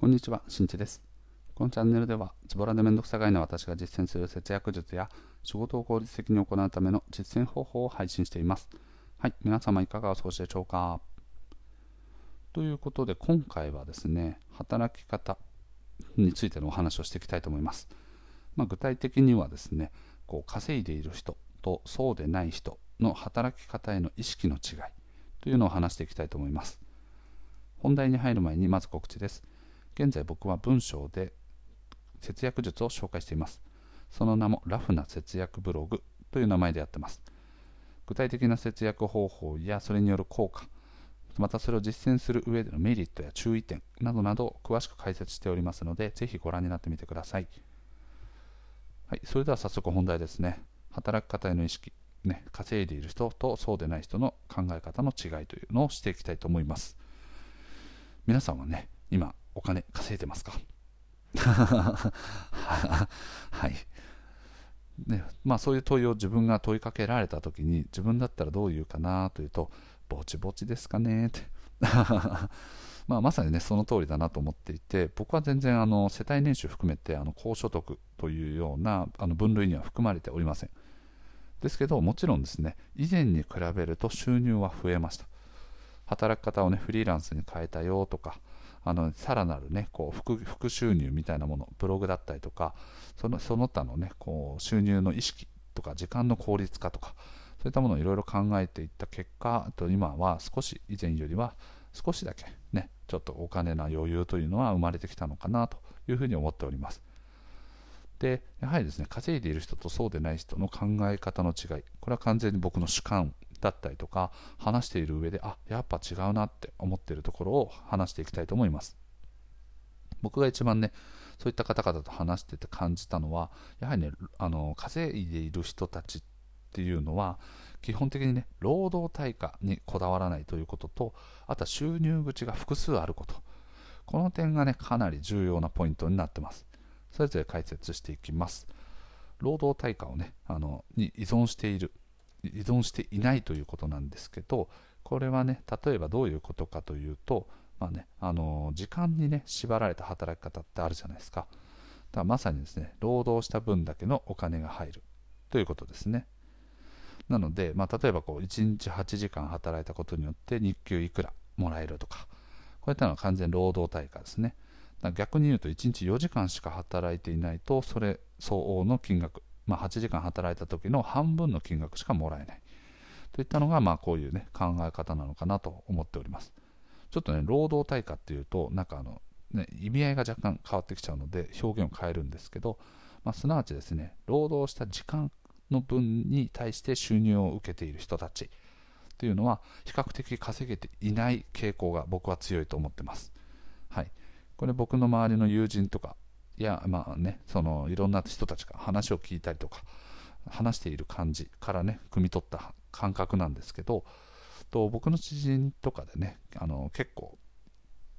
こんにちは、しんちです。このチャンネルでは、ズボラでめんどくさがいな私が実践する節約術や仕事を効率的に行うための実践方法を配信しています。はい、皆様いかがお過ごしでしょうか？ということで、今回はですね、働き方についてのお話をしていきたいと思います。まあ、具体的にはですね、こう稼いでいる人とそうでない人の働き方への意識の違いというのを話していきたいと思います。本題に入る前にまず告知です。現在僕は文章で節約術を紹介しています。その名もラフな節約ブログという名前でやってます。具体的な節約方法やそれによる効果、またそれを実践する上でのメリットや注意点などなどを詳しく解説しておりますので、ぜひご覧になってみてください。はい、それでは早速本題ですね。働き方への意識、ね、稼いでいる人とそうでない人の考え方の違いというのをしていきたいと思います。皆さんはね、今、お金稼いでますか？はい。ね、まあそういう問いを自分が問いかけられた時に自分だったらどう言うかなというとぼちぼちですかねって。まあまさにねその通りだなと思っていて僕は全然あの世帯年収含めてあの高所得というようなあの分類には含まれておりません。ですけどもちろんですね以前に比べると収入は増えました。働き方をねフリーランスに変えたよとかあのさらなるねこう副副収入みたいなものブログだったりとかそのその他のねこう収入の意識とか時間の効率化とかそういったものをいろいろ考えていった結果と今は少し以前よりは少しだけねちょっとお金の余裕というのは生まれてきたのかなというふうに思っております。でやはりですね稼いでいる人とそうでない人の考え方の違いこれは完全に僕の主観だったりとか話している上であやっぱ違うなって思っているところを話していきたいと思います。僕が一番ねそういった方々と話してて感じたのはやはりねあの稼いでいる人たちっていうのは基本的にね労働対価にこだわらないということとあとは収入口が複数あること。この点がねかなり重要なポイントになってます。それぞれ解説していきます。労働対価をねあのに依存している依存していないということなんですけどこれはね例えばどういうことかというと、まあね、あの時間にね縛られた働き方ってあるじゃないですか。だからまさにですね労働した分だけのお金が入るということですね。なので、まあ、例えばこう1日8時間働いたことによって日給いくらもらえるとかこういったのは完全労働対価ですね。逆に言うと1日4時間しか働いていないとそれ相応の金額まあ、8時間働いた時の半分の金額しかもらえないといったのが、まあ、こういう、ね、考え方なのかなと思っております。ちょっとね、労働対価っていうと、なんかあの、ね、意味合いが若干変わってきちゃうので、表現を変えるんですけど、まあ、すなわちですね、労働した時間の分に対して収入を受けている人たちっていうのは、比較的稼げていない傾向が僕は強いと思ってます。はい。これ僕の周りの友人とかいやまあねそのいろんな人たちが話を聞いたりとか話している感じからね汲み取った感覚なんですけどと僕の知人とかでねあの結構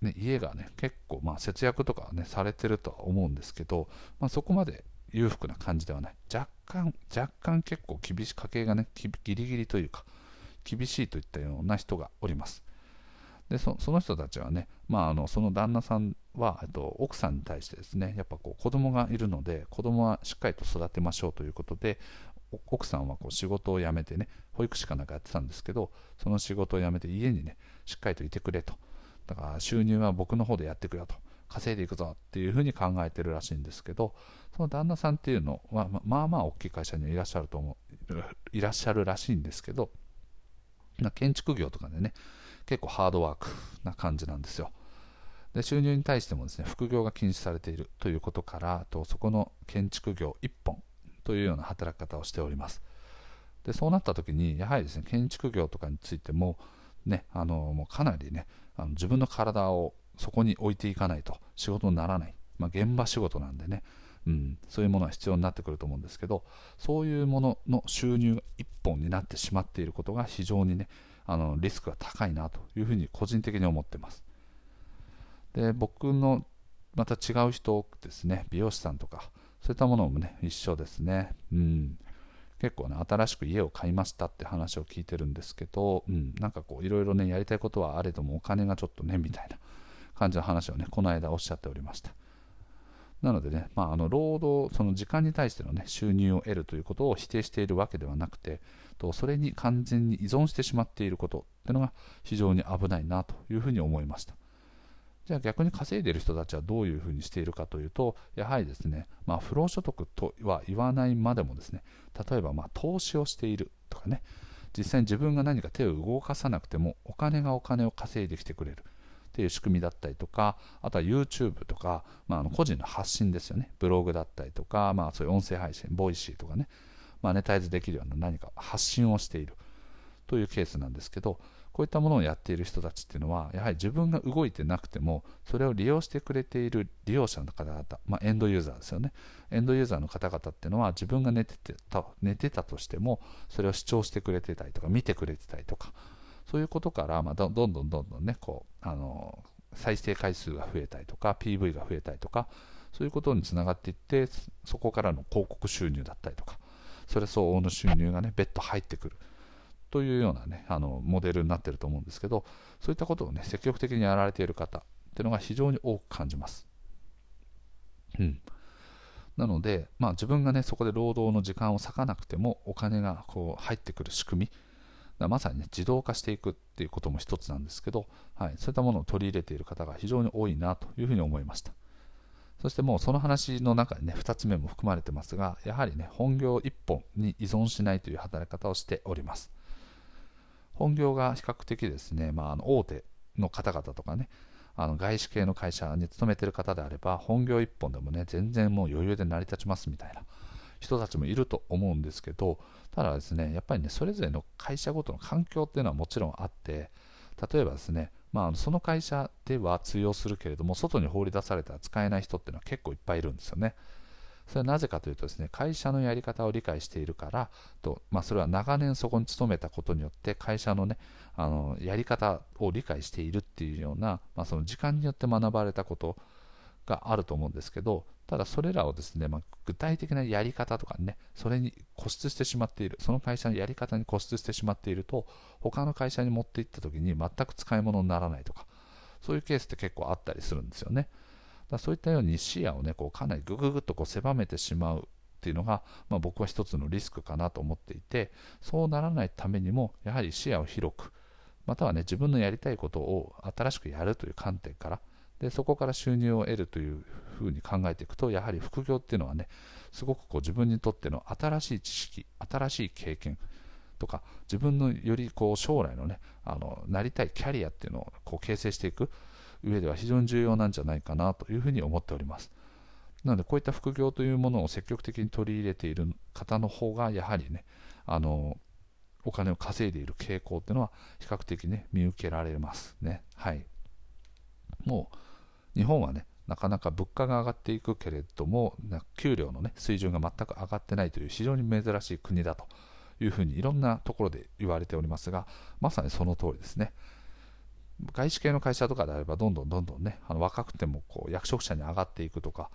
ね家がね結構まあ節約とかねされてるとは思うんですけど、まあ、そこまで裕福な感じではない。若干若干結構厳しい家計がねギリギリというか厳しいといったような人がおります。でその人たちはね、まあ、あのその旦那さんは、えっと、奥さんに対してですねやっぱこう子供がいるので子供はしっかりと育てましょうということで奥さんはこう仕事を辞めてね保育士かなんかやってたんですけどその仕事を辞めて家にねしっかりといてくれとだから収入は僕の方でやってくよと稼いでいくぞっていうふうに考えてるらしいんですけどその旦那さんっていうのはまあまあ大きい会社にいらっしゃると思ういらっしゃるらしいんですけど建築業とかでね結構ハードワークな感じなんですよ。で収入に対してもですね副業が禁止されているということからとそこの建築業1本というような働き方をしております。でそうなった時にやはりですね建築業とかについてもねあのもうかなりねあの自分の体をそこに置いていかないと仕事にならない、まあ、現場仕事なんでね、うん、そういうものは必要になってくると思うんですけどそういうものの収入が1本になってしまっていることが非常にねあのリスクが高いなというふうに個人的に思ってます。で僕のまた違う人ですね、美容師さんとか、そういったものもね、一緒ですね。うん。結構ね、新しく家を買いましたって話を聞いてるんですけど、うん、なんかこう、いろいろね、やりたいことはあれども、お金がちょっとね、みたいな感じの話をねこの間おっしゃっておりましたなのでね、まあ、あの労働その時間に対しての、ね、収入を得るということを否定しているわけではなくてとそれに完全に依存してしまっていることっていうのが非常に危ないなというふうに思いましたじゃあ逆に稼いでいる人たちはどういうふうにしているかというとやはりですね、まあ、不労所得とは言わないまでもですね例えばま投資をしているとかね実際に自分が何か手を動かさなくてもお金がお金を稼いできてくれるっていう仕組みだったりとかあとは YouTube とか、まあ、あの個人の発信ですよね。ブログだったりとか、まあ、そういう音声配信 Voicy とかね、マネタイズできるような何か発信をしているというケースなんですけどこういったものをやっている人たちっていうのはやはり自分が動いてなくてもそれを利用してくれている利用者の方々、まあ、エンドユーザーですよね。エンドユーザーの方々っていうのは自分が寝てた寝てたとしてもそれを視聴してくれてたりとか見てくれてたりとかそういうことから、まあ、どんどんどんどんねこうあの再生回数が増えたりとか PV が増えたりとかそういうことにつながっていってそこからの広告収入だったりとかそれ相応の収入がね別途入ってくる。というようなねあのモデルになってると思うんですけどそういったことをね積極的にやられている方っていうのが非常に多く感じます。うん、なので、まあ、自分がねそこで労働の時間を割かなくてもお金がこう入ってくる仕組みまさに、ね、自動化していくっていうことも一つなんですけど、はい、そういったものを取り入れている方が非常に多いなというふうに思いました。そしてもうその話の中にね、2つ目も含まれてますが、やはりね、本業1本に依存しないという働き方をしております。本業が比較的ですね、まあ、あの大手の方々とかね、あの外資系の会社に勤めてる方であれば、本業1本でもね、全然もう余裕で成り立ちますみたいな人たちもいると思うんですけど、ただですね、やっぱりね、それぞれの会社ごとの環境っていうのはもちろんあって、例えばですね、まあ、その会社では通用するけれども、外に放り出されたら使えない人っていうのは結構いっぱいいるんですよね。それはなぜかというとですね会社のやり方を理解しているからと、まあ、それは長年そこに勤めたことによって会社の,、ね、あのやり方を理解しているっていうような、まあ、その時間によって学ばれたことがあると思うんですけどただそれらをですね、まあ、具体的なやり方とかねそれに固執してしまっているその会社のやり方に固執してしまっていると他の会社に持っていった時に全く使い物にならないとかそういうケースって結構あったりするんですよね。だそういったように視野をねこうかなりぐぐぐっとこう狭めてしまうっていうのが、まあ、僕は一つのリスクかなと思っていてそうならないためにもやはり視野を広くまたはね自分のやりたいことを新しくやるという観点からでそこから収入を得るというふうに考えていくとやはり副業っていうのはねすごくこう自分にとっての新しい知識新しい経験とか自分のよりこう将来のねあのなりたいキャリアっていうのをこう形成していく。上では非常に重要なんじゃないかなというふうに思っております。なのでこういった副業というものを積極的に取り入れている方の方がやはりねあのお金を稼いでいる傾向っていうのは比較的ね見受けられますね。はい。もう日本はねなかなか物価が上がっていくけれども給料のね水準が全く上がってないという非常に珍しい国だというふうにいろんなところで言われておりますがまさにその通りですね。外資系の会社とかであればどんどんどんどんねあの若くてもこう役職者に上がっていくとか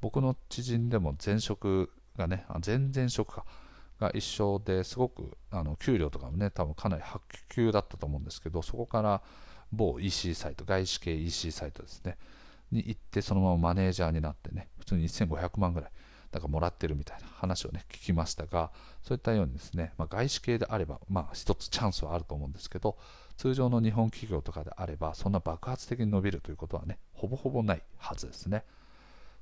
僕の知人でも前職がね前々職かが一緒ですごくあの給料とかもね多分かなり発給だったと思うんですけどそこから某 EC サイト外資系 EC サイトですねに行ってそのままマネージャーになってね普通に1500万ぐらいだかもらってるみたいな話をね聞きましたがそういったようにですね、まあ、外資系であればまあ一つチャンスはあると思うんですけど通常の日本企業とかであればそんな爆発的に伸びるということはねほぼほぼないはずですね。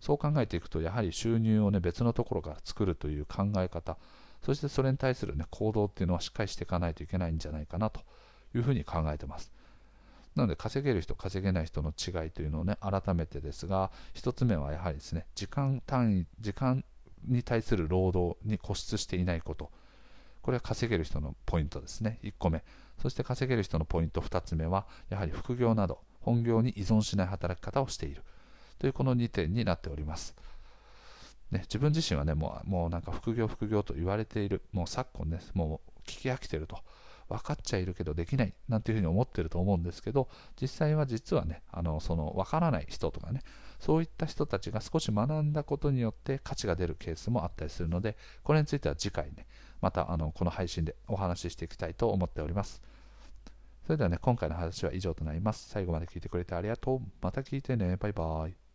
そう考えていくとやはり収入をね別のところから作るという考え方そしてそれに対する、ね、行動っていうのはしっかりしていかないといけないんじゃないかなというふうに考えてます。なので稼げる人稼げない人の違いというのをね改めてですが1つ目はやはりですね時間単位時間に対する労働に固執していないこと。これは稼げる人のポイントですね。1個目。そして稼げる人のポイント。2つ目はやはり副業など本業に依存しない働き方をしている。というこの2点になっております。ね、自分自身はねもうもうなんか副業副業と言われているもう昨今ねもう聞き飽きてると。分かっちゃいるけどできないなんていうふうに思ってると思うんですけど実際は実はねあのその分からない人とかねそういった人たちが少し学んだことによって価値が出るケースもあったりするのでこれについては次回ねまたあのこの配信でお話ししていきたいと思っておりますそれではね、今回の話は以上となります。最後まで聞いてくれてありがとう。また聞いてね。バイバーイ。